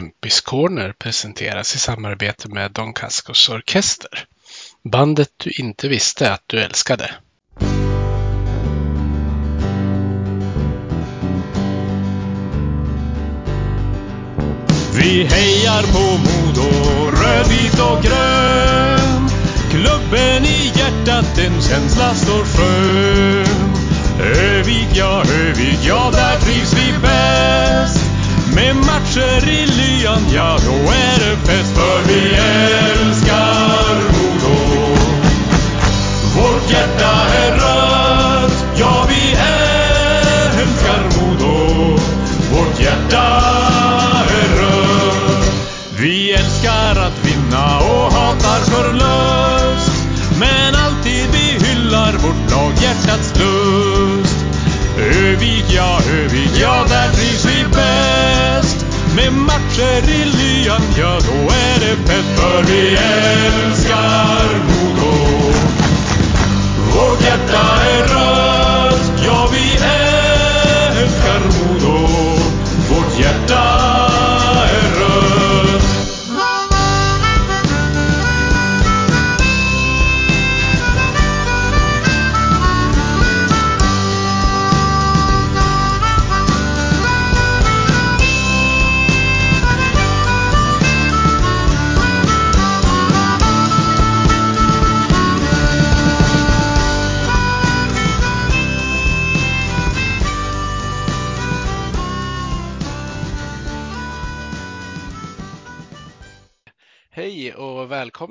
Kempis Corner presenteras i samarbete med Don Cascos Orkester. Bandet du inte visste att du älskade. Vi hejar på Modo, rödvit och grön. Klubben i hjärtat, en känsla står skön. Övik, ja, Övik, ja, där. Med matcher i lyan, ja, då är det fest. För vi är. Med matcher lyan, ja, då är det fett. För vi älskar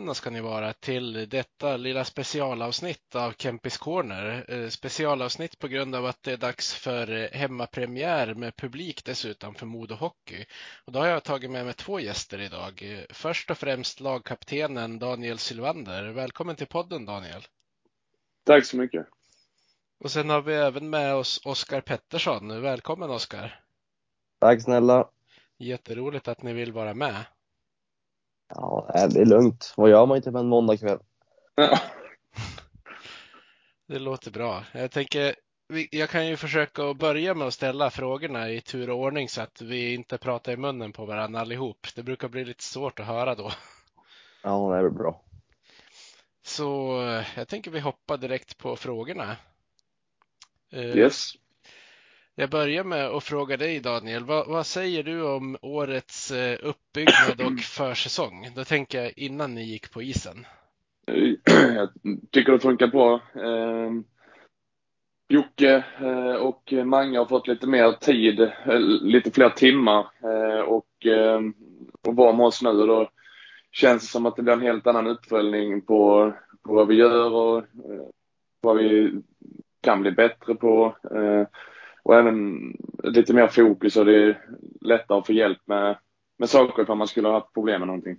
välkomna ska ni vara till detta lilla specialavsnitt av Kempis Corner. Eh, Specialavsnitt på grund av att det är dags för eh, hemmapremiär med publik dessutom för Modo Hockey. Och då har jag tagit med mig två gäster idag. Eh, Först och främst lagkaptenen Daniel Sylvander. Välkommen till podden Daniel. Tack så mycket. Och sen har vi även med oss Oskar Pettersson. Välkommen Oskar. Tack snälla. Jätteroligt att ni vill vara med. Ja, nej, det är lugnt. Vad gör man inte på en måndagkväll? Ja. Det låter bra. Jag tänker, jag kan ju försöka börja med att ställa frågorna i tur och ordning så att vi inte pratar i munnen på varandra allihop. Det brukar bli lite svårt att höra då. Ja, det är väl bra. Så eh, jag tänker vi hoppar direkt på frågorna. Eh, Yes. Jag börjar med att fråga dig Daniel, vad, vad säger du om årets eh, uppbyggnad och försäsong? Då tänker jag innan ni gick på isen. Jag tycker det funkar bra. Eh, Jocke eh, och Mange har fått lite mer tid, eh, lite fler timmar och, eh, och vara med oss nu. Och då känns det som att det blir en helt annan uppföljning på, på vad vi gör och vad vi kan bli bättre på. Och även lite mer fokus och det är lättare att få hjälp med, med saker ifall man skulle ha haft problem med någonting.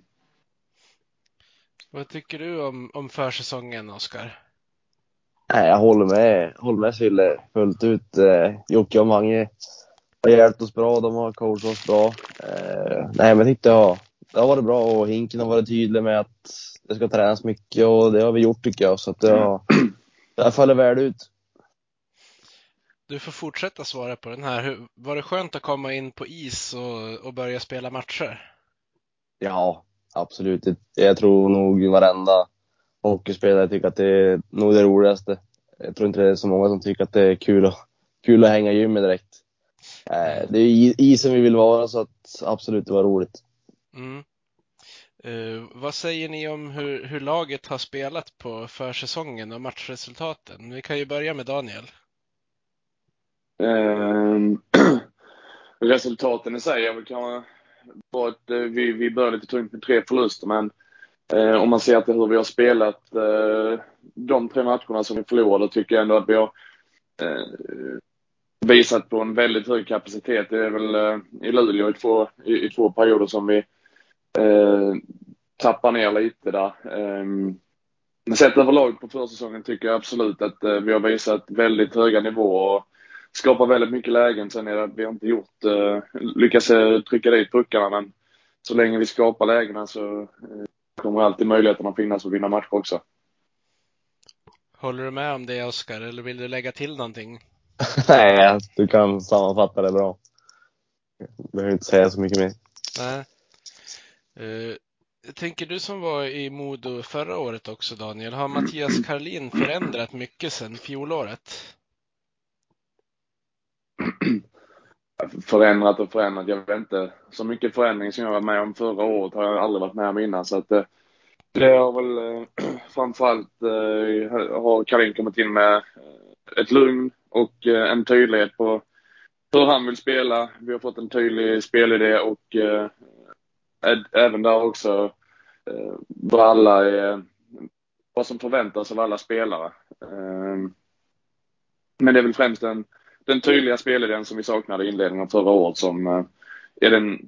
Vad tycker du om, om försäsongen, Oskar? Nej, jag håller med, håller med Sille fullt ut. Eh, Jocke och Mange har hjälpt oss bra. De har coachat oss bra. Eh, nej, men jag tyckte ja, det har varit bra och Hinken har varit tydlig med att det ska tränas mycket och det har vi gjort tycker jag. Så att det har, det har fallit väl ut. Du får fortsätta svara på den här. Hur, var det skönt att komma in på is och, och börja spela matcher? Ja, absolut. Jag tror nog varenda hockeyspelare tycker att det är nog det roligaste. Jag tror inte det är så många som tycker att det är kul att, kul att hänga i gymmet direkt. Eh, Det är isen vi vill vara så att absolut det var roligt. Mm. Eh, vad säger ni om hur, hur laget har spelat på försäsongen och matchresultaten? Vi kan ju börja med Daniel. Ehm, resultaten i sig är väl kanske att eh, vi, vi började lite tungt med tre förluster men eh, om man ser till hur vi har spelat eh, de tre matcherna som vi förlorade tycker jag ändå att vi har eh, visat på en väldigt hög kapacitet. Det är väl eh, i Luleå i två, i, i två perioder som vi eh, tappar ner lite där. Ehm, men sett överlag på försäsongen tycker jag absolut att eh, vi har visat väldigt höga nivåer och skapar väldigt mycket lägen. Sen är det att vi har inte gjort, eh, lyckats eh, trycka dit puckarna men så länge vi skapar lägena så eh, kommer alltid möjligheten att finnas att vinna matcher också. Håller du med om det Oskar eller vill du lägga till någonting? Nej, du kan sammanfatta det bra. Jag behöver inte säga så mycket mer. Nej. Eh, tänker du som var i Modo förra året också Daniel, har Mattias Karlin förändrat mycket sedan fjolåret? förändrat och förändrat. Jag vet inte. Så mycket förändring som jag var med om förra året har jag aldrig varit med om innan. Så att, eh, det har väl eh, framförallt eh, har Karin kommit in med eh, ett lugn och eh, en tydlighet på hur han vill spela. Vi har fått en tydlig spelidé och eh, även där också eh, vad alla är, vad som förväntas av alla spelare. Men det är väl främst en den tydliga spelidén som vi saknade i inledningen av förra året som eh, är den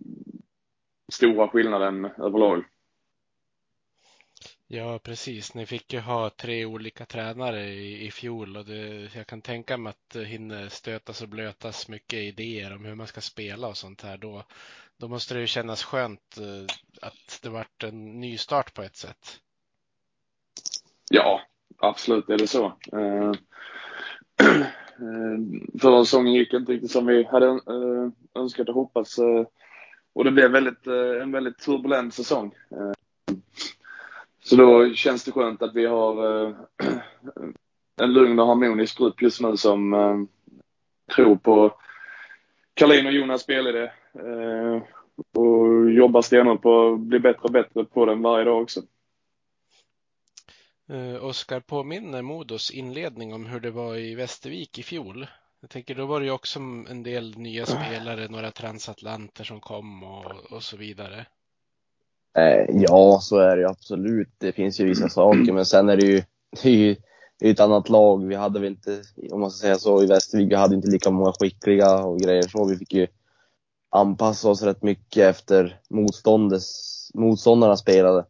stora skillnaden överlag. Ja, precis. Ni fick ju ha tre olika tränare i, i fjol och det, jag kan tänka mig att det hinner stötas och blötas mycket idéer om hur man ska spela och sånt här. Då, då måste det ju kännas skönt eh, att det vart en ny start på ett sätt. Ja, absolut är det så. Eh, Förra säsongen gick inte riktigt som vi hade eh, önskat och hoppats. Eh, och det blev väldigt, en väldigt turbulent säsong. Så då känns det skönt att vi har en lugn och harmonisk grupp just nu som tror på Karlin och Jonas spelidé och jobbar stenhårt på att bli bättre och bättre på den varje dag också. Eh, Oskar, påminner Modos inledning om hur det var i Västervik i fjol? Jag tänker då var det ju också en del nya spelare, några transatlanter som kom och, och så vidare. Eh, ja, så är det ju absolut. Det finns ju vissa saker, men sen är det ju, det är ju det är ett annat lag. Vi hade väl inte, om man ska säga så, i Västervik, vi hade inte lika många skickliga och grejer så. Vi fick ju anpassa oss rätt mycket efter motståndets, motståndarna spelade.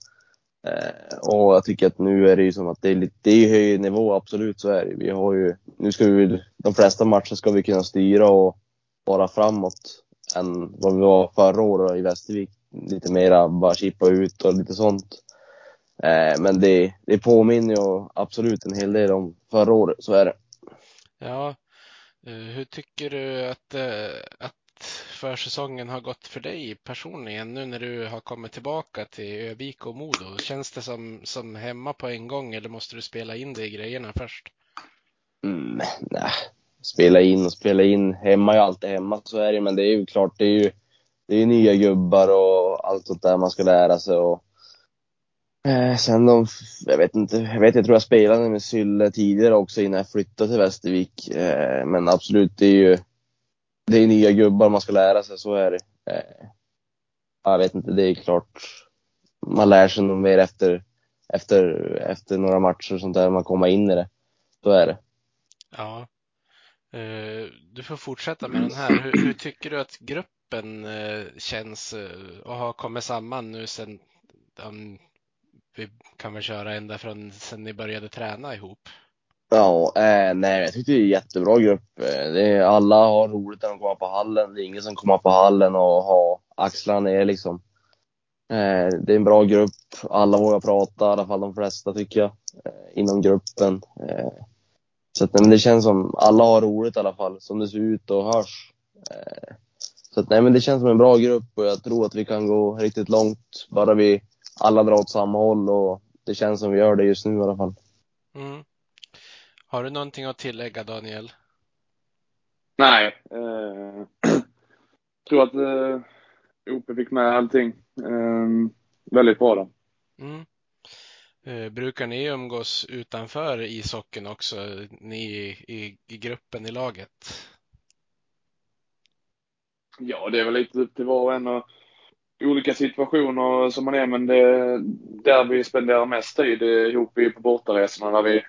Eh, och jag tycker att nu är det ju som att det är lite, det är hög nivå, absolut så är det. Vi har ju, nu ska vi, de flesta matcher ska vi kunna styra och vara framåt än vad vi var förra året i Västervik lite mera bara chippa ut och lite sånt. Eh, men det, det påminner ju absolut en hel del om förra året, så är det. Ja, eh, hur tycker du att, eh, att försäsongen har gått för dig personligen nu när du har kommit tillbaka till Övik och Modo? Känns det som, som hemma på en gång eller måste du spela in det i grejerna först? Mm, nej, spela in och spela in. Hemma är ju alltid hemma, så är det Men det är ju klart, det är ju det är nya gubbar och allt sånt där man ska lära sig. Och, eh, sen de, jag vet inte, jag vet jag tror jag spelade med Sylle tidigare också innan jag flyttade till Västervik. Eh, men absolut, det är ju det är nya gubbar man ska lära sig, så är det. Eh, jag vet inte, det är klart. Man lär sig nog mer efter, efter, efter några matcher och sånt där, man kommer in i det. Så är det. Ja. Eh, du får fortsätta med den här. Hur, hur tycker du att gruppen eh, känns eh, och har kommit samman nu sen um, vi kan väl köra ända från sen ni började träna ihop? Ja, eh, nej, jag tyckte det är en jättebra grupp. Eh, det är, alla har roligt när de kommer på hallen. Det är ingen som kommer på hallen och har axlarna ner liksom. Eh, det är en bra grupp. Alla vågar prata, i alla fall de flesta tycker jag, eh, inom gruppen. Eh, så att, men det känns som alla har roligt i alla fall, som det ser ut och hörs. Eh, så att, nej, men det känns som en bra grupp och jag tror att vi kan gå riktigt långt bara vi alla drar åt samma håll och det känns som vi gör det just nu i alla fall. Mm. Har du någonting att tillägga Daniel? Nej. Eh, tror att eh, OP fick med allting. Eh, väldigt bra då. Mm. Eh, brukar ni umgås utanför ishockeyn också, ni i, i, gruppen i laget? Ja, det är väl lite upp till var och en och olika situationer som man är, men det är där vi spenderar mest tid ihop på bortaresorna där vi eh,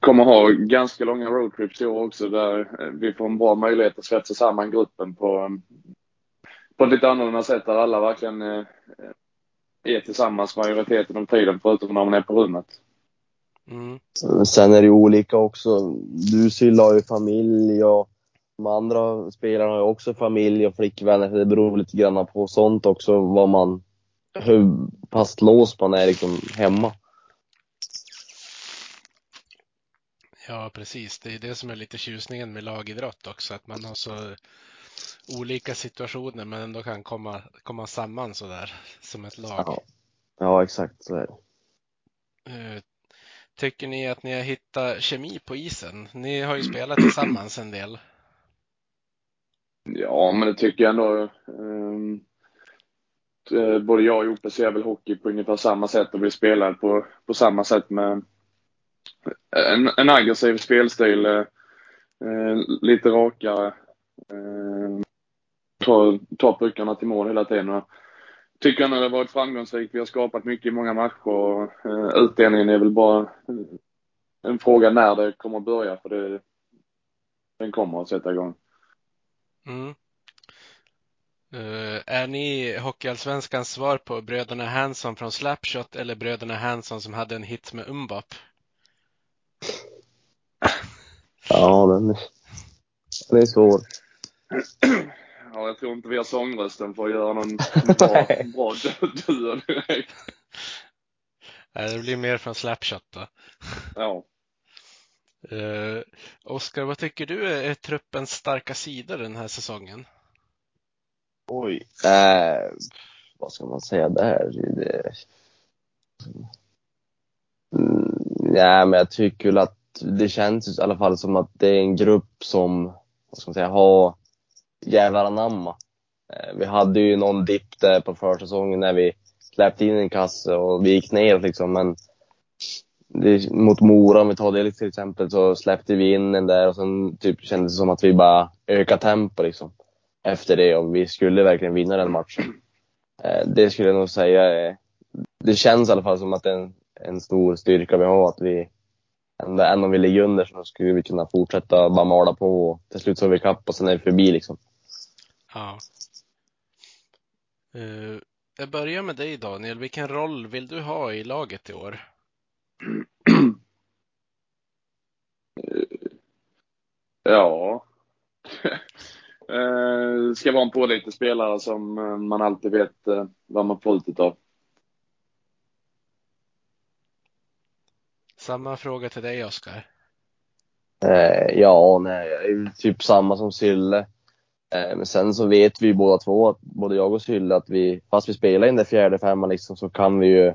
kommer ha ganska långa roadtrips i år också där eh, vi får en bra möjlighet att svetsa samman gruppen på, på ett lite annorlunda sätt där alla verkligen eh, är tillsammans majoriteten av tiden förutom när man är på rummet. Mm. Sen är det olika också. Du Sylla har ju familj och de andra spelarna har ju också familj och flickvänner, det beror lite grann på sånt också, vad man, hur pass låst man är liksom hemma. Ja, precis. Det är det som är lite tjusningen med lagidrott också, att man har så olika situationer men ändå kan komma, komma samman sådär som ett lag. Ja. ja, exakt så är det. Eh, Tycker ni att ni har hittat kemi på isen? Ni har ju spelat tillsammans en del. Ja, men det tycker jag ändå. Um, både jag och Joppe ser väl hockey på ungefär samma sätt och vi spelar på, på samma sätt med en, en aggressiv spelstil. Eh, eh, lite rakare. Eh, tar, tar puckarna till mål hela tiden. Och tycker ändå det har varit framgångsrikt. Vi har skapat mycket i många matcher och eh, utdelningen är väl bara eh, en fråga när det kommer att börja för det, den kommer att sätta igång. Mm. Uh, är ni Hockeyallsvenskans svar på bröderna Hansson från Slapshot eller bröderna Hansson som hade en hit med Umbap? Ja, den är, den är svår. Ja, jag tror inte vi har sångrösten för att göra någon bra, bra duo direkt. Nej, det blir mer från Slapshot då. Ja. Uh, Oskar, vad tycker du är truppens starka sidor den här säsongen? Oj. Eh, vad ska man säga där? Det... Mm, ja, men jag tycker att det känns i alla fall som att det är en grupp som, vad ska man säga, har jävlar anamma. Eh, vi hade ju någon dipp där på försäsongen när vi släppte in en kasse och vi gick ner liksom, men det, mot Mora, om vi tar det till exempel, så släppte vi in den där och sen typ kändes det som att vi bara ökade tempo liksom. Efter det och vi skulle verkligen vinna den matchen. Eh, det skulle jag nog säga det känns i alla fall som att det är en, en stor styrka vi har att vi även om vi ligger under så skulle vi kunna fortsätta bara mala på och till slut så är vi kapp och sen är vi förbi liksom. Ja. Uh, jag börjar med dig Daniel. Vilken roll vill du ha i laget i år? Ja. Det ska vara en pålitlig spelare som man alltid vet vad man får ut av. Samma fråga till dig Oskar. Eh, ja, nej, typ samma som Sylle. Eh, men sen så vet vi båda två, att, både jag och Sylle, att vi, fast vi spelar in det fjärde femman liksom, så kan vi ju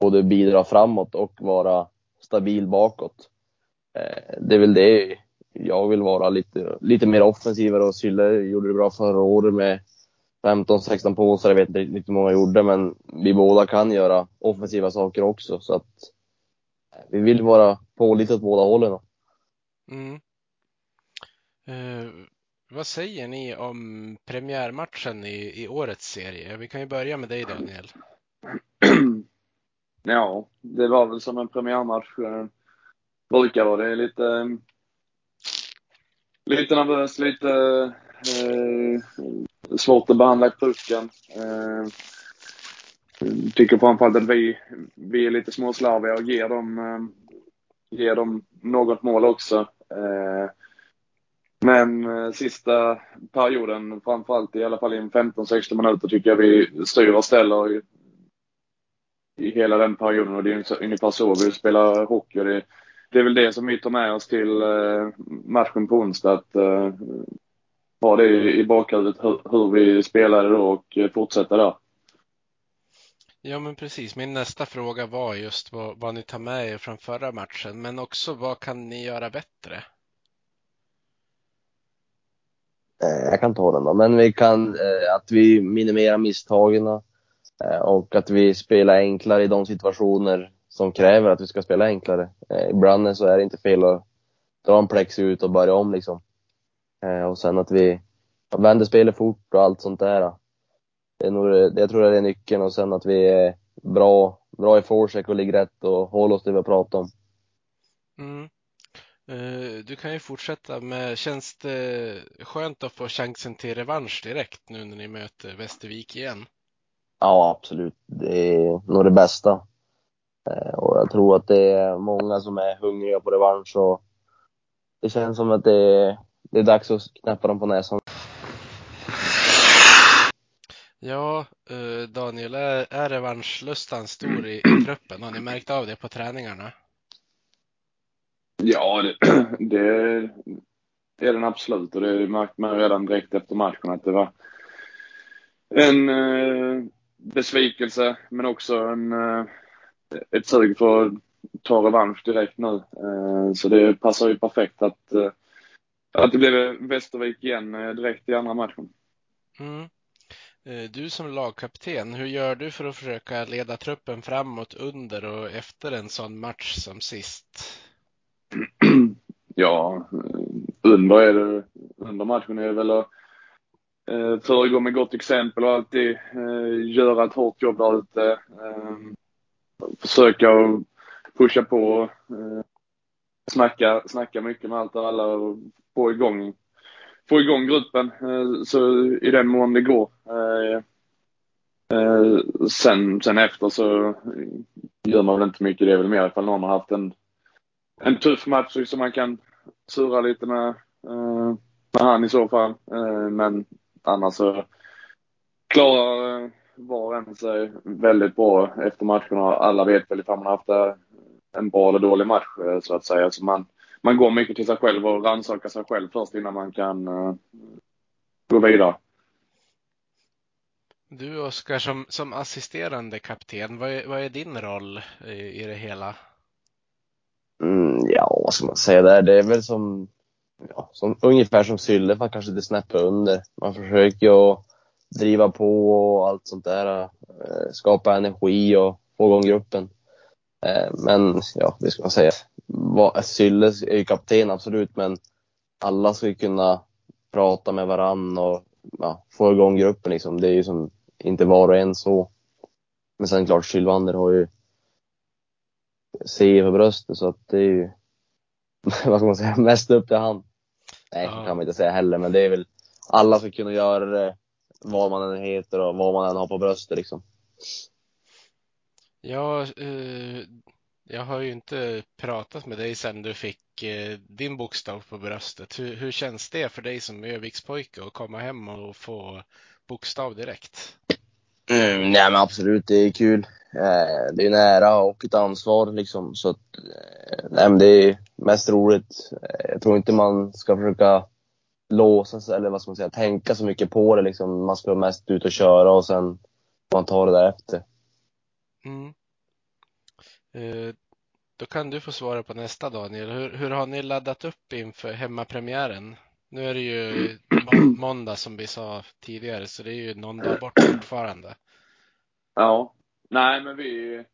både bidra framåt och vara stabil bakåt. Eh, det är väl det jag vill vara lite, lite mer offensivare och Sylle gjorde det bra förra året med 15-16 påsar. Jag vet inte riktigt hur många gjorde, men vi båda kan göra offensiva saker också. Så att vi vill vara pålitliga åt båda hållen. Mm. Eh, vad säger ni om premiärmatchen i, i årets serie? Vi kan ju börja med dig Daniel. Ja, det var väl som en premiärmatch eh, brukar vara. Det är lite, lite nervös, lite eh, svårt att behandla pucken. Eh, tycker framförallt att vi, vi är lite småslarviga och ger dem, eh, ger dem något mål också. Eh, men eh, sista perioden, framförallt i alla fall i 15-16 minuter, tycker jag vi styr och ställer i, i hela den perioden och det är ungefär så vi spelar hockey. Det, det är väl det som vi tar med oss till matchen på onsdag. Att ha det i bakhuvudet hur, hur vi spelade då och fortsätta där. Ja, men precis. Min nästa fråga var just vad, vad ni tar med er från förra matchen, men också vad kan ni göra bättre? Eh, jag kan ta den då, men vi kan, eh, att vi minimerar misstagen eh, och att vi spelar enklare i de situationer som kräver att vi ska spela enklare. Ibland så är det inte fel att dra en plex ut och börja om liksom. Och sen att vi vänder spelet fort och allt sånt där. Det är nog, jag tror det är nyckeln och sen att vi är bra, bra i forecheck och ligger rätt och håller oss till vad vi pratar om. Mm. Du kan ju fortsätta med, känns det skönt att få chansen till revansch direkt nu när ni möter Västervik igen? Ja, absolut. Det är nog det bästa. Och jag tror att det är många som är hungriga på revansch och det känns som att det är, det är dags att knäppa dem på näsan. Ja, Daniel, är, är revanschlustan stor i, i truppen? Har ni märkt av det på träningarna? Ja, det, det, är den absolut och det märkte man redan direkt efter matchen att det var en eh, besvikelse men också en, eh, ett sug för att ta revansch direkt nu. Eh, så det passar ju perfekt att, eh, att det blev Västervik igen eh, direkt i andra matchen. Mm. Eh, du som lagkapten, hur gör du för att försöka leda truppen framåt under och efter en sån match som sist? ja, under är det, under matchen är det väl att eh, föregå med gott exempel och alltid eh, göra ett hårt jobb där ute. Eh, försöka pusha på, eh, snacka, snacka mycket med allt och alla och få igång, få igång gruppen eh, så i den mån det går. Eh, eh, sen, sen efter så gör man väl inte mycket. Det är väl mer ifall någon har haft en, en tuff match som man kan surra lite med, med han i så fall. Men annars så klarar var och en sig väldigt bra efter matcherna. Alla vet väl ifall man har haft en bra eller dålig match så att säga. Så man, man går mycket till sig själv och rannsakar sig själv först innan man kan uh, gå vidare. Du Oskar, som, som assisterande kapten, vad är, vad är din roll i, i det hela? Mm, ja, vad ska man säga där? Det är väl som, ja, som ungefär som Sylle, fast kanske lite snäppet under. Man försöker ju driva på och allt sånt där. Eh, skapa energi och få igång gruppen. Eh, men ja, det ska man säga. Sylle är ju kapten absolut, men alla ska ju kunna prata med varann och ja, få igång gruppen liksom. Det är ju som inte var och en så. Men sen klart Sylvander har ju C på bröstet så att det är ju, vad ska man säga, mest upp till han. Nej, ja. kan man inte säga heller, men det är väl, alla ska kunna göra det vad man än heter och vad man än har på bröstet liksom. Ja, eh, jag har ju inte pratat med dig sedan du fick eh, din bokstav på bröstet. Hur, hur känns det för dig som Övikspojke att komma hem och få bokstav direkt? Mm, nej men absolut, det är kul. Eh, det är nära och ett ansvar liksom. Så att, eh, nej men det är mest roligt. Jag tror inte man ska försöka låsa sig, eller vad ska man säga, tänka så mycket på det liksom. Man ska mest ut och köra och sen man ta det därefter. Mm. Eh, då kan du få svara på nästa Daniel. Hur, hur har ni laddat upp inför hemmapremiären? Nu är det ju måndag som vi sa tidigare, så det är ju någon dag bort fortfarande. Ja, nej men vi,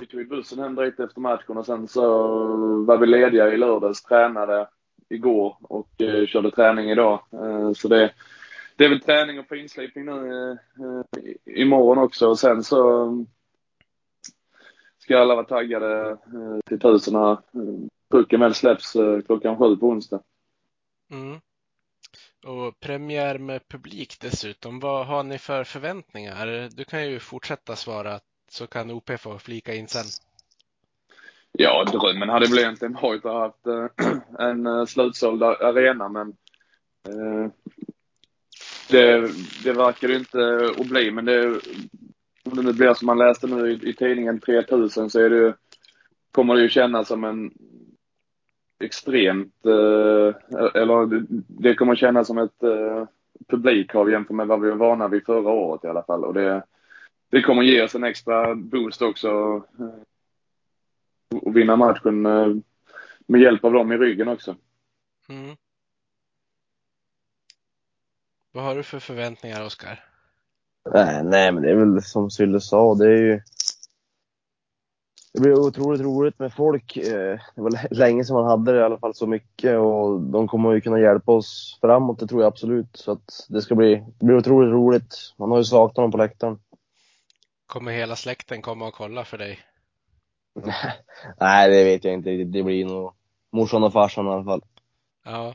vi tog bussen hem direkt efter matchen och sen så var vi lediga i lördags, tränade igår och eh, körde träning idag. Eh, så det, det är väl träning och finslipning nu eh, imorgon också och sen så ska alla vara taggade eh, till tusen när pucken väl släpps eh, klockan sju på onsdag. Mm. Och premiär med publik dessutom. Vad har ni för förväntningar? Du kan ju fortsätta svara så kan OP få flika in sen. Ja, drömmen hade väl egentligen varit att ha haft äh, en slutsåld arena men det, det verkar inte att bli. Men det, om det nu blir som man läste nu i, i tidningen 3000 så är det, kommer det ju kännas som en extremt, eh, eller det kommer kännas som ett eh, publikhav jämfört med vad vi var vana vid förra året i alla fall. Och det, det kommer ge oss en extra boost också eh, och vinna matchen eh, med hjälp av dem i ryggen också. Mm. Vad har du för förväntningar, Oskar? Nej, nej, men det är väl som Sylle sa, det är ju det blir otroligt roligt med folk. Eh, det var länge sedan man hade det i alla fall så mycket och de kommer ju kunna hjälpa oss framåt, det tror jag absolut. Så att det ska bli, det blir otroligt roligt. Man har ju saknat dem på läktaren. Kommer hela släkten komma och kolla för dig? Nej, det vet jag inte. Det blir nog morsan och farsan i alla fall. Ja.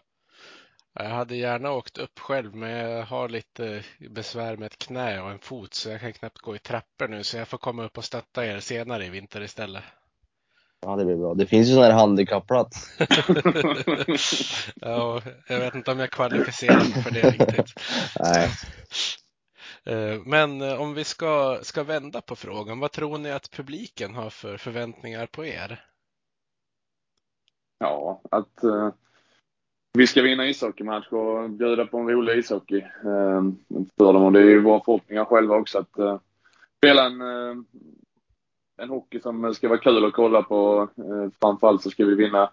Jag hade gärna åkt upp själv, men jag har lite besvär med ett knä och en fot, så jag kan knappt gå i trappor nu, så jag får komma upp och stötta er senare i vinter istället. Ja, det blir bra. Det finns ju sån här handikappplats. ja, jag vet inte om jag kvalificerar mig för det riktigt. Nej. Eh, men eh, om vi ska, ska vända på frågan, vad tror ni att publiken har för förväntningar på er? Ja, att uh vi ska vinna ishockeymatch och bjuda på en rolig ishockey ehm, för dem. Och det är ju våra förhoppningar själva också att eh, spela en, eh, en hockey som ska vara kul att kolla på. Eh, framförallt så ska vi vinna,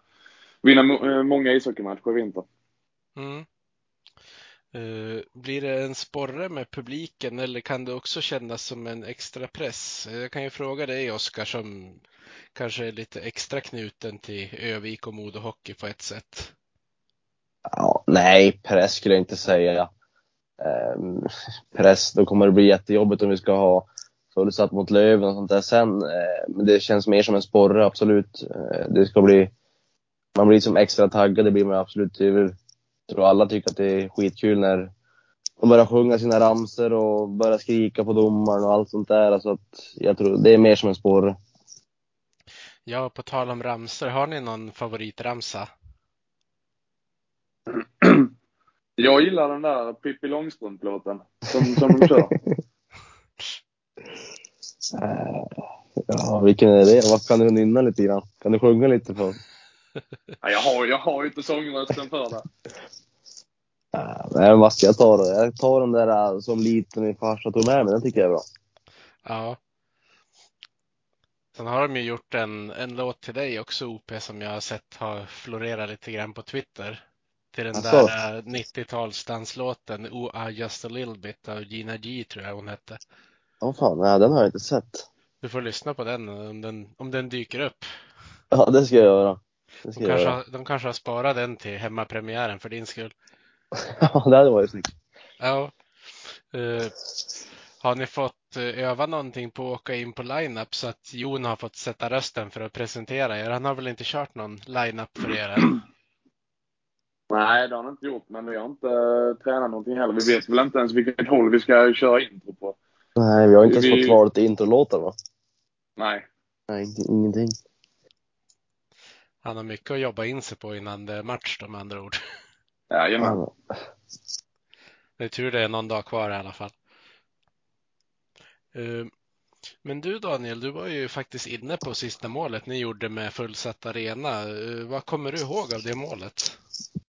vinna många ishockeymatcher i vinter. Mm. Blir det en sporre med publiken eller kan det också kännas som en extra press? Jag kan ju fråga dig Oskar som kanske är lite extra knuten till Övik och Modo Hockey på ett sätt. Ja, nej, press skulle jag inte säga. Ehm, press, då kommer det bli jättejobbigt om vi ska ha fullsatt mot Löven och sånt där sen. Eh, men det känns mer som en sporre, absolut. Eh, det ska bli, man blir som extra taggad, det blir man absolut. Jag tror alla tycker att det är skitkul när de börjar sjunga sina ramser och börjar skrika på domaren och allt sånt där. Alltså att jag tror det är mer som en sporre. Ja, på tal om ramsor, har ni någon favoritramsa? Jag gillar den där Pippi Långstrump-låten som, som de kör. Eh, Ja, vilken är det? Vad kan du nynna lite grann? Kan du sjunga lite för? Ja, jag, har, jag har ju inte sångrösten för det. Nej, vad ska jag ta då? Jag tar den där äh, som liten min farsa tog med mig. Den tycker jag är bra. Ja. Sen har de ju gjort en, en låt till dig också, OP, som jag har sett har florerat lite grann på Twitter. Till den Asså? där eh, 90-talsdanslåten Oh, I just a little bit av Gina G tror jag hon hette. Åh fan, nej, den har jag inte sett. Du får lyssna på den om den, om den dyker upp. Ja, det ska jag göra. Ska De jag kanske, göra. har, de kanske har sparat den till hemmapremiären för din skull. Ja, det hade varit snyggt. Ja. Eh, har ni fått eh, öva någonting på att åka in på line-up så att Jon har fått sätta rösten för att presentera er? Han har väl inte kört någon line-up för er än? Nej, det har han inte gjort, men vi har inte uh, tränat någonting heller. Vi vet väl inte ens vilket håll vi ska köra intro på. Nej, vi har inte ens Vi- fått vara lite introlåtar va? Nej. Nej, ingenting. Han har mycket att jobba in sig på innan det är match då med andra ord. Jajamän. Ja, Det är tur det är någon dag kvar i alla fall. Eh, Men du Daniel, du var ju faktiskt inne på sista målet ni gjorde med fullsatt arena. Eh, Vad kommer du ihåg av det målet?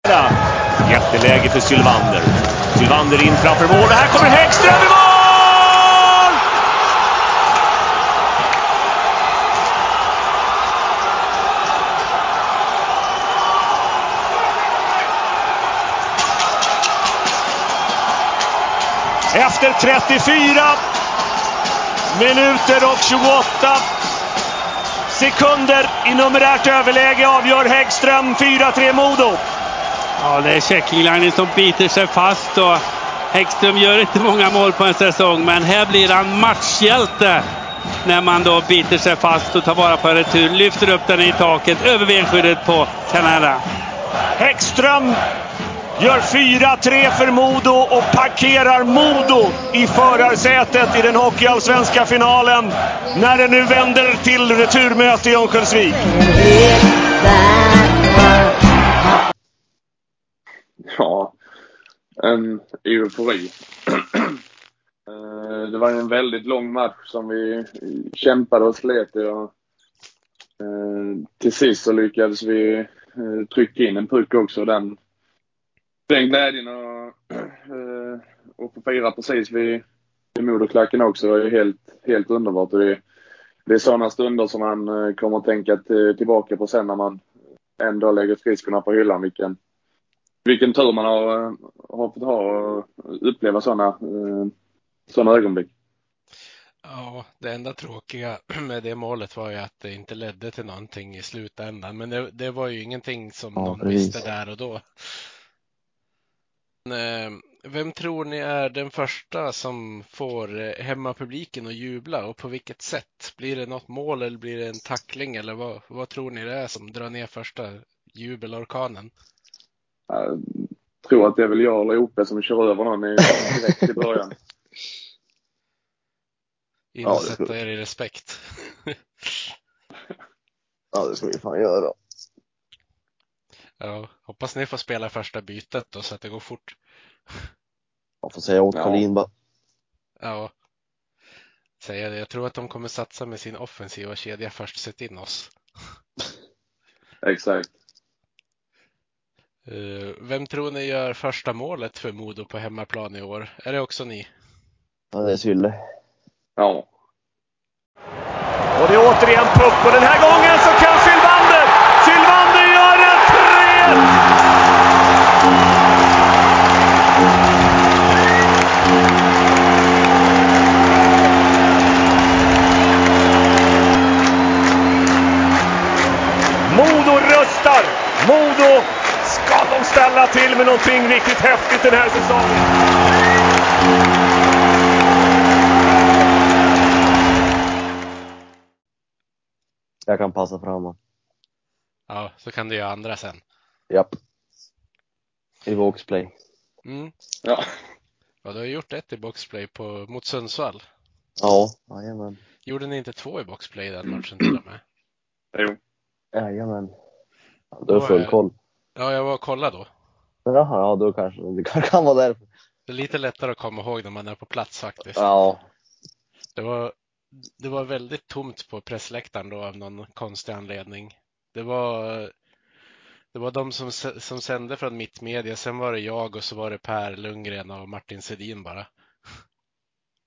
Jätteläge för Sylvander. Sylvander in framför mål. Och här kommer Häggström i mål! Efter 34 minuter och 28 sekunder i numerärt överläge avgör Häggström 4-3 Modo. Ja, det är Tjeckinglainen som biter sig fast och Häggström gör inte många mål på en säsong, men här blir han matchhjälte när man då biter sig fast och tar vara på en retur, lyfter upp den i taket över benskyddet på Canada. Häggström gör 4-3 för Modo och parkerar Modo i förarsätet i den hockeyallsvenska finalen när det nu vänder till returmöte i Örnsköldsvik. Ja, en eufori. Eh, det var en väldigt lång match som vi kämpade och slet i. och, eh, Till sist så lyckades vi eh, trycka in en puck också. Den, den glädjen och, och få fira precis vid, vid moderklacken också var ju helt, helt underbart. Och det, det är sådana stunder som man kommer att tänka tillbaka på sen när man ändå lägger skridskorna på hyllan. Vilken, vilken tur man har, eh, har fått ha och uppleva sådana såna ögonblick. Ja, det enda tråkiga med det målet var ju att det inte ledde till någonting i slutändan. Men det, det var ju ingenting som Ja, någon precis. visste där och då. Men, eh, Vem tror ni är den första som får eh, hemmapubliken att jubla och på vilket sätt? Blir det något mål eller blir det en tackling eller vad, vad tror ni det är som drar ner första jubelorkanen? Jag tror att det är väl jag eller Ope som kör över någon direkt i början. In Ja, er i respekt. ja, det ska vi fan göra. Ja, hoppas ni får spela första bytet då så att det går fort. Jag får säga åt Ja. Karlin bara. Ja, säga det. Jag tror att de kommer satsa med sin offensiva kedja först, sätt in oss. Exakt. Eh, Vem tror ni gör första målet för Modo på hemmaplan i år? Är det också ni? Ja, det är Sylle. Ja. Och det är återigen puck och den här gången så kan Sylvander! Sylvander gör det 3-1! Ställa till med någonting riktigt häftigt den här säsongen. Jag kan passa framåt. Ja, så kan du göra andra sen. Japp. I boxplay. Mm. Ja. Ja, du har gjort ett i boxplay på, mot Sundsvall. Ja, jajamän. Gjorde ni inte två i boxplay den matchen till och med? Jo. Jajamän. Ja, du har full är- koll. Ja, jag var och kollade då. Jaha, ja då kanske det kan, vara därför. Det är lite lättare att komma ihåg när man är på plats faktiskt. Ja. Det var, det var väldigt tomt på pressläktaren då av någon konstig anledning. Det var, det var de som, som sände från Mittmedia, sen var det jag och så var det Per Lundgren och Martin Sedin bara.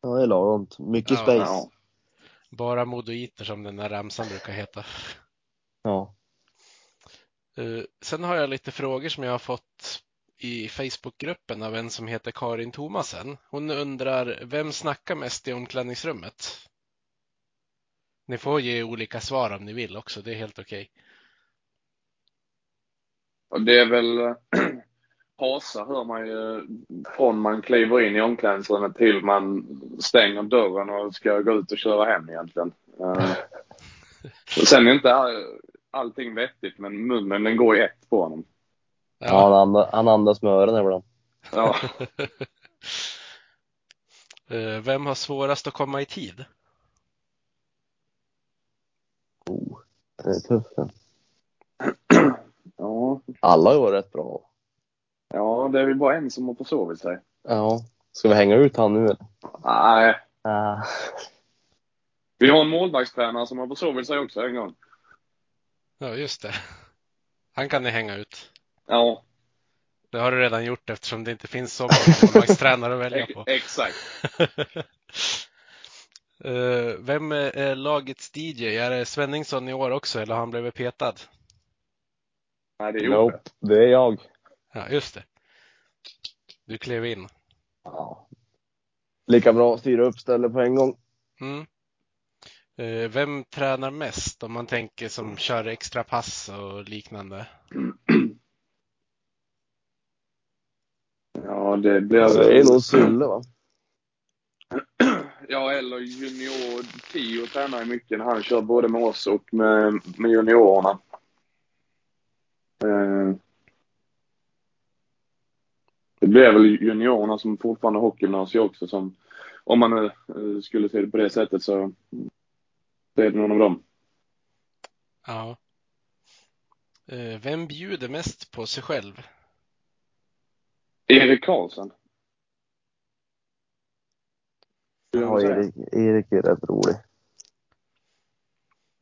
Ja, det är lagom. Mycket Ja, space. Ja. Bara modoiter som den där ramsan brukar heta. Ja. Eh, Sen har jag lite frågor som jag har fått i Facebookgruppen av en som heter Karin Thomasen. Hon undrar, vem snackar mest i omklädningsrummet? Ni får ge olika svar om ni vill också, det är helt okej. Och det är väl Hasa hör man ju från man kliver in i omklädningsrummet till man stänger dörren och ska gå ut och köra hem egentligen. Eh, och sen är inte allting vettigt men munnen den går i ett på honom. Ja, han, andas, han andas med öronen ibland. Ja. Eh, Vem har svårast att komma i tid? Oh, det är tufft. den. ja. Alla har ju varit rätt bra. Ja, det är väl bara en som har försovit sig. Ja. Ska vi hänga ut han nu eller? Nej. Ah. Vi har en målvaktstränare som har försovit sig också en gång. Ja, just det. Han kan ni hänga ut. Ja, Det har du redan gjort eftersom det inte finns så många målvaktstränare att välja på. exakt. Eh, Vem är lagets DJ? Är det Svenningsson i år också eller har han blivit petad? Nej, det är Ove. Nope, det är jag. Ja, just det. Du klev in. Ja. Lika bra att styra upp stället på en gång. Mm. Eh, Vem tränar mest om man tänker som kör extra pass och liknande? Ja, det blir Alltså, det är nog Sulle va? Ja, eller junior Tio tränar ju mycket när han kör både med oss och med, med juniorerna. Eh, Det blir väl juniorerna som fortfarande har hockeygymnasium också som, om man nu eh, skulle se det på det sättet så det är det någon av dem. Ja. Eh, Vem bjuder mest på sig själv? Erik Karlsson. Ja. Erik, Erik är rätt rolig.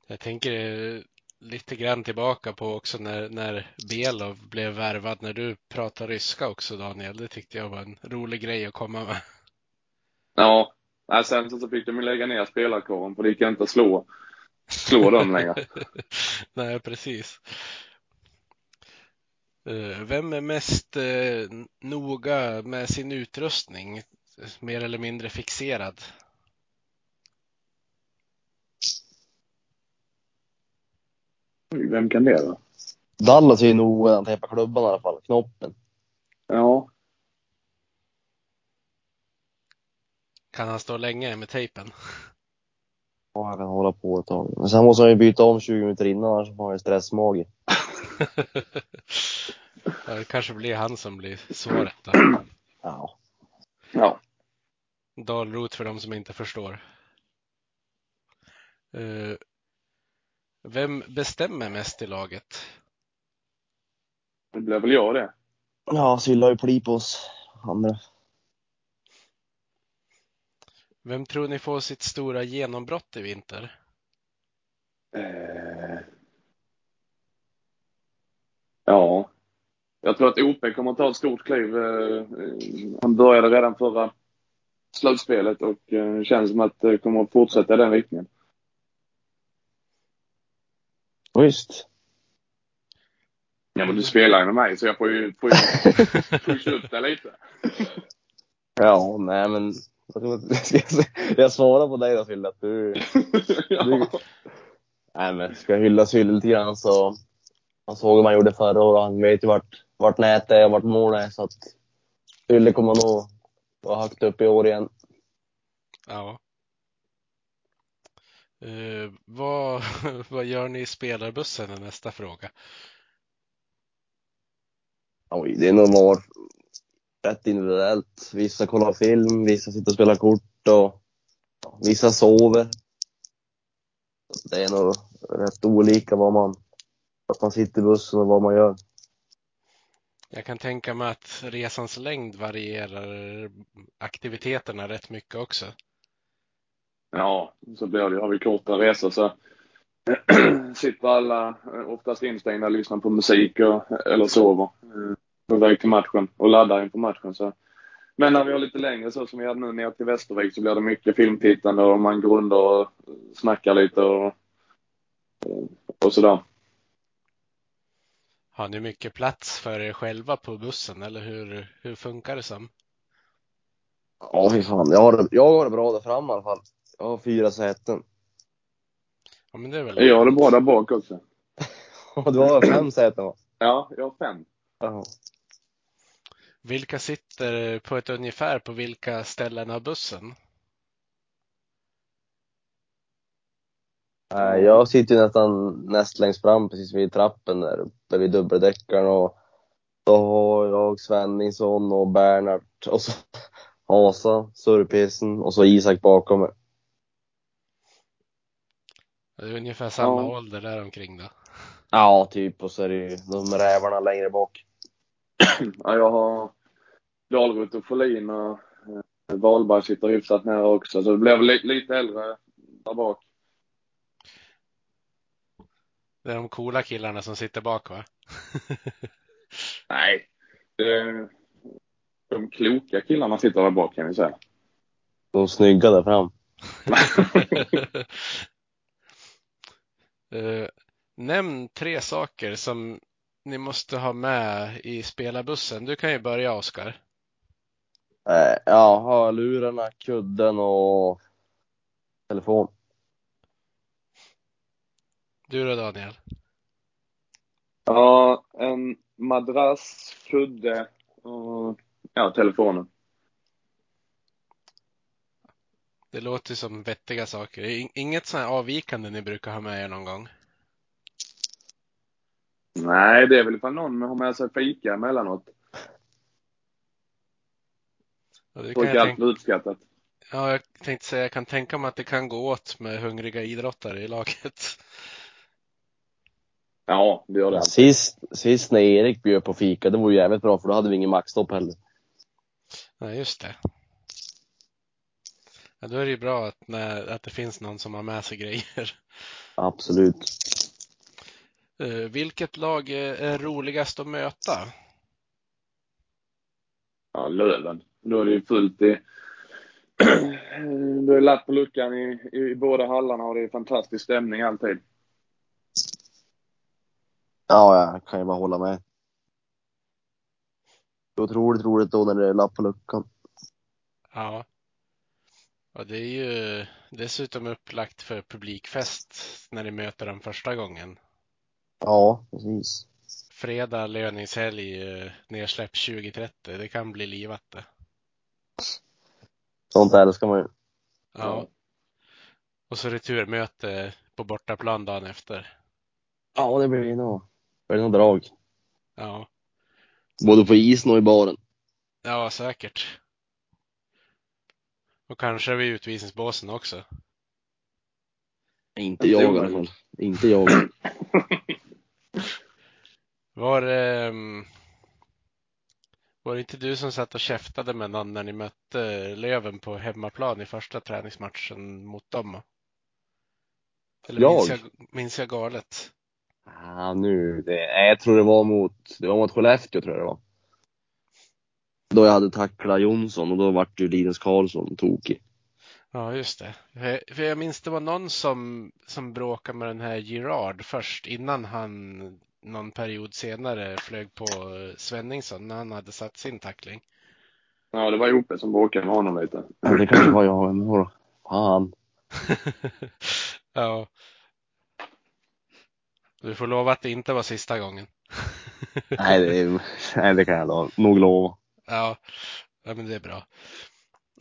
Jag tänker eh, lite grann tillbaka på också när, när Belov blev värvad, när du pratade ryska också Daniel. Det tyckte jag var en rolig grej att komma med. Ja. Nej, sen så fick de lägga ner spelarkåren för det gick inte att slå, slå dem längre. Nej, precis. Eh, Vem är mest eh, noga med sin utrustning? Mer eller mindre fixerad? Vem kan det då? Dallas är ju nog han tejpar klubban i alla fall. Knoppen. Ja. Kan han stå länge med tejpen? Ja, han kan hålla på ett tag. Men sen måste han ju byta om 20 minuter innan annars får han ju stressmage. Ja, det kanske blir han som blir svaret då. Ja. Ja. Dalrot för de som inte förstår. Eh, Vem bestämmer mest i laget? Det blir väl jag det. Ja, Sylla har ju pli på oss andra. Vem tror ni får sitt stora genombrott i vinter? Eh. Ja. jag tror att OP kommer att ta ett stort kliv. Eh, han började redan förra slutspelet och eh, känns som att det kommer att fortsätta i den riktningen. Visst. Ja, men du spelar ju med mig så jag får ju, får ju pusha upp det lite. Ja, nej men. Jag svarar på dig då Fille, att du, ja. du... Nej men, ska jag hylla Sylle lite grann så. Han såg vad man gjorde förra året han vet ju vart, vart nätet är och vart målet är så att Sylle kommer nog vara högt upp i år igen. Ja. Eh, vad, vad gör ni i spelarbussen är nästa fråga. Oj, det är nog var rätt individuellt. Vissa kollar film, vissa sitter och spelar kort och vissa sover. Det är nog rätt olika vad man, att man sitter i bussen och vad man gör. Jag kan tänka mig att resans längd varierar aktiviteterna rätt mycket också. Ja, så blir det. Har vi korta resor så sitter alla oftast instängda och lyssnar på musik och, eller sover eh, på väg till matchen och laddar inför matchen. Så. Men när vi har lite längre så som vi hade nu ner till Västervik så blir det mycket filmtittande och man går under och snackar lite och, och sådär. Har ni mycket plats för er själva på bussen eller hur, hur funkar det som? Ja, fy fan. Jag har, det, jag har det bra där framme i alla fall. Jag har fyra säten. Ja, men det är väl Jag har det bra där bak också. Du har fem säten va? Ja, jag har fem. Jaha. Vilka sitter på ett ungefär på vilka ställen av bussen? Jag sitter ju nästan näst längst fram precis vid trappen där uppe vid dubbeldäckaren och då har jag Svenningsson och Bernhard och så Hasa, Surpissen och så Isak bakom mig. Det är ungefär samma Ja. ålder där omkring då. Ja, typ. Och så är det ju de rävarna längre bak. Ja, jag har Dahlroth och Folin och eh, Wahlberg sitter hyfsat nära också. Så det blev li lite äldre där bak. Det är de coola killarna som sitter bak va? Nej. Det, de kloka killarna sitter där bak kan vi säga. De snygga där fram. Eh, nämn tre saker som ni måste ha med i spelarbussen. Du kan ju börja Oskar. Eh, ja, hörlurarna, kudden och telefon. Du då Daniel? Ja, en madrass, kudde och ja, telefonen. Det låter som vettiga saker. In- Inget sånt här avvikande ni brukar ha med er någon gång? Nej, det är väl ifall någon har med sig fika emellanåt. Och det kan Folk är alltid uppskattat. Ja, jag tänkte säga, jag kan tänka mig att det kan gå åt med hungriga idrottare i laget. Ja, det gör det. Sist, sist när Erik bjöd på fika, det var ju jävligt bra för då hade vi ingen maxstopp heller. Ja, just det. Ja, då är det ju bra att, när, att det finns någon som har med sig grejer. Absolut. Eh, vilket lag är, är roligast att möta? Ja, Löven. Då är det ju fullt i... Då är lapp på luckan i, i, i båda hallarna och det är fantastisk stämning alltid. Ja, jag kan ju bara hålla med. Det är otroligt roligt då när det är lapp på luckan. Ja. Och det är ju dessutom upplagt för publikfest när ni möter dem första gången. Ja, precis. Fredag löningshelg, eh, nedsläpp 2030. Det kan bli livat det. Sånt älskar man ju. Ja. Och så returmöte på bortaplan dagen efter. Ja, det blir nog, det blir nog drag. Ja, Både på isen och i baren. ja säkert. Och kanske vid utvisningsbåsen också. Inte jag i alla fall. Inte jag. Var, ehm, var det inte du som satt och käftade med någon när ni mötte Löven på hemmaplan i första träningsmatchen mot dem? Eller Jag? Minns, jag, minns jag galet? Ah, nu, det, jag tror det var mot, det var mot Skellefteå tror jag det var. Då jag hade tacklat Jonsson och då vart ju Linus Karlsson tokig. Ja, just det. För- För jag minns det var någon som, som bråkade med den här Girard först innan han någon period senare flög på eh, Svenningsson när han hade satt sin tackling. Ja, det var Jope som bråkade med honom lite. Ja, det kanske var jag, men vadå? Fan. ja. Du får lova att det inte var sista gången. Nej, det, är- nej, det kan jag då, nog lova. Ja, ja men det är bra.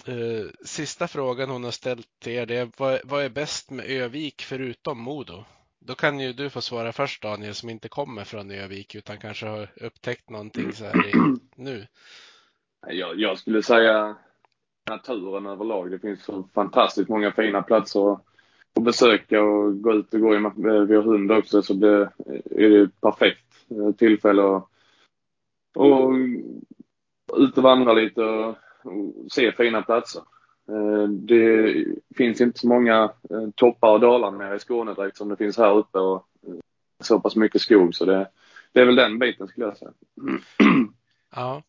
Eh, sista frågan hon har ställt till er det är vad, vad är bäst med Övik förutom Modo? Då kan ju du få svara först Daniel som inte kommer från Övik utan kanske har upptäckt någonting så här i, nu. Jag, jag skulle säga naturen överlag. Det finns så fantastiskt många fina platser att- besöka och gå ut och gå i. Vi har hund också så det är det ett perfekt eh, tillfälle att och ut och vandra lite och, och se fina platser. Eh, Det finns inte så många eh, toppar och dalar mer i Skåne direkt som det finns här uppe och eh, så pass mycket skog så det, det är väl den biten skulle jag säga. Ja.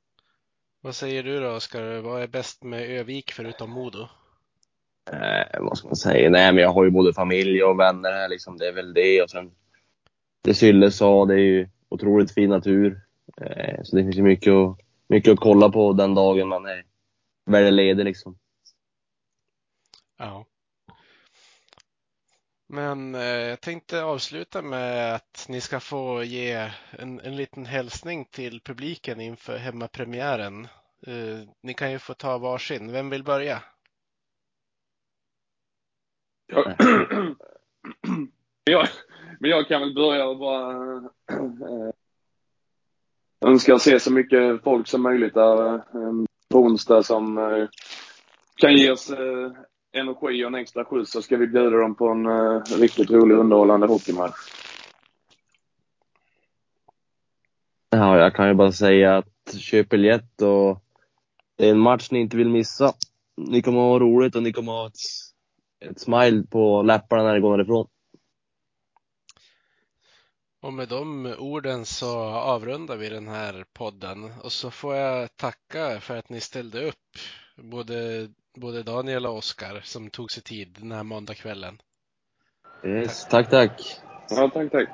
Vad säger du då Oskar? Vad är bäst med Övik förutom Modo? Eh, vad ska man säga? Nej, men jag har ju både familj och vänner här liksom. Det är väl det. Och sen det Sylle sa, det är ju otroligt fin natur. Eh, så det finns ju mycket att, mycket att kolla på den dagen man är väl ledig liksom. Ja. Men eh, jag tänkte avsluta med att ni ska få ge en, en liten hälsning till publiken inför hemmapremiären. Eh, ni kan ju få ta varsin. Vem vill börja? Jag, jag, men jag kan väl börja och bara eh, önska se så mycket folk som möjligt där eh, på onsdag som eh, kan ge oss energi och en extra skjuts så ska vi bjuda dem på en eh, riktigt rolig underhållande hockeymatch. Ja, jag kan ju bara säga att köp biljett och det är en match ni inte vill missa. Ni kommer ha roligt och ni kommer ha ett, ett smile på läpparna när ni går därifrån. Och med de orden så avrundar vi den här podden och så får jag tacka för att ni ställde upp. Både, både Daniel och Oskar som tog sig tid den här måndagskvällen. Yes, tack, tack. Ja, tack, tack.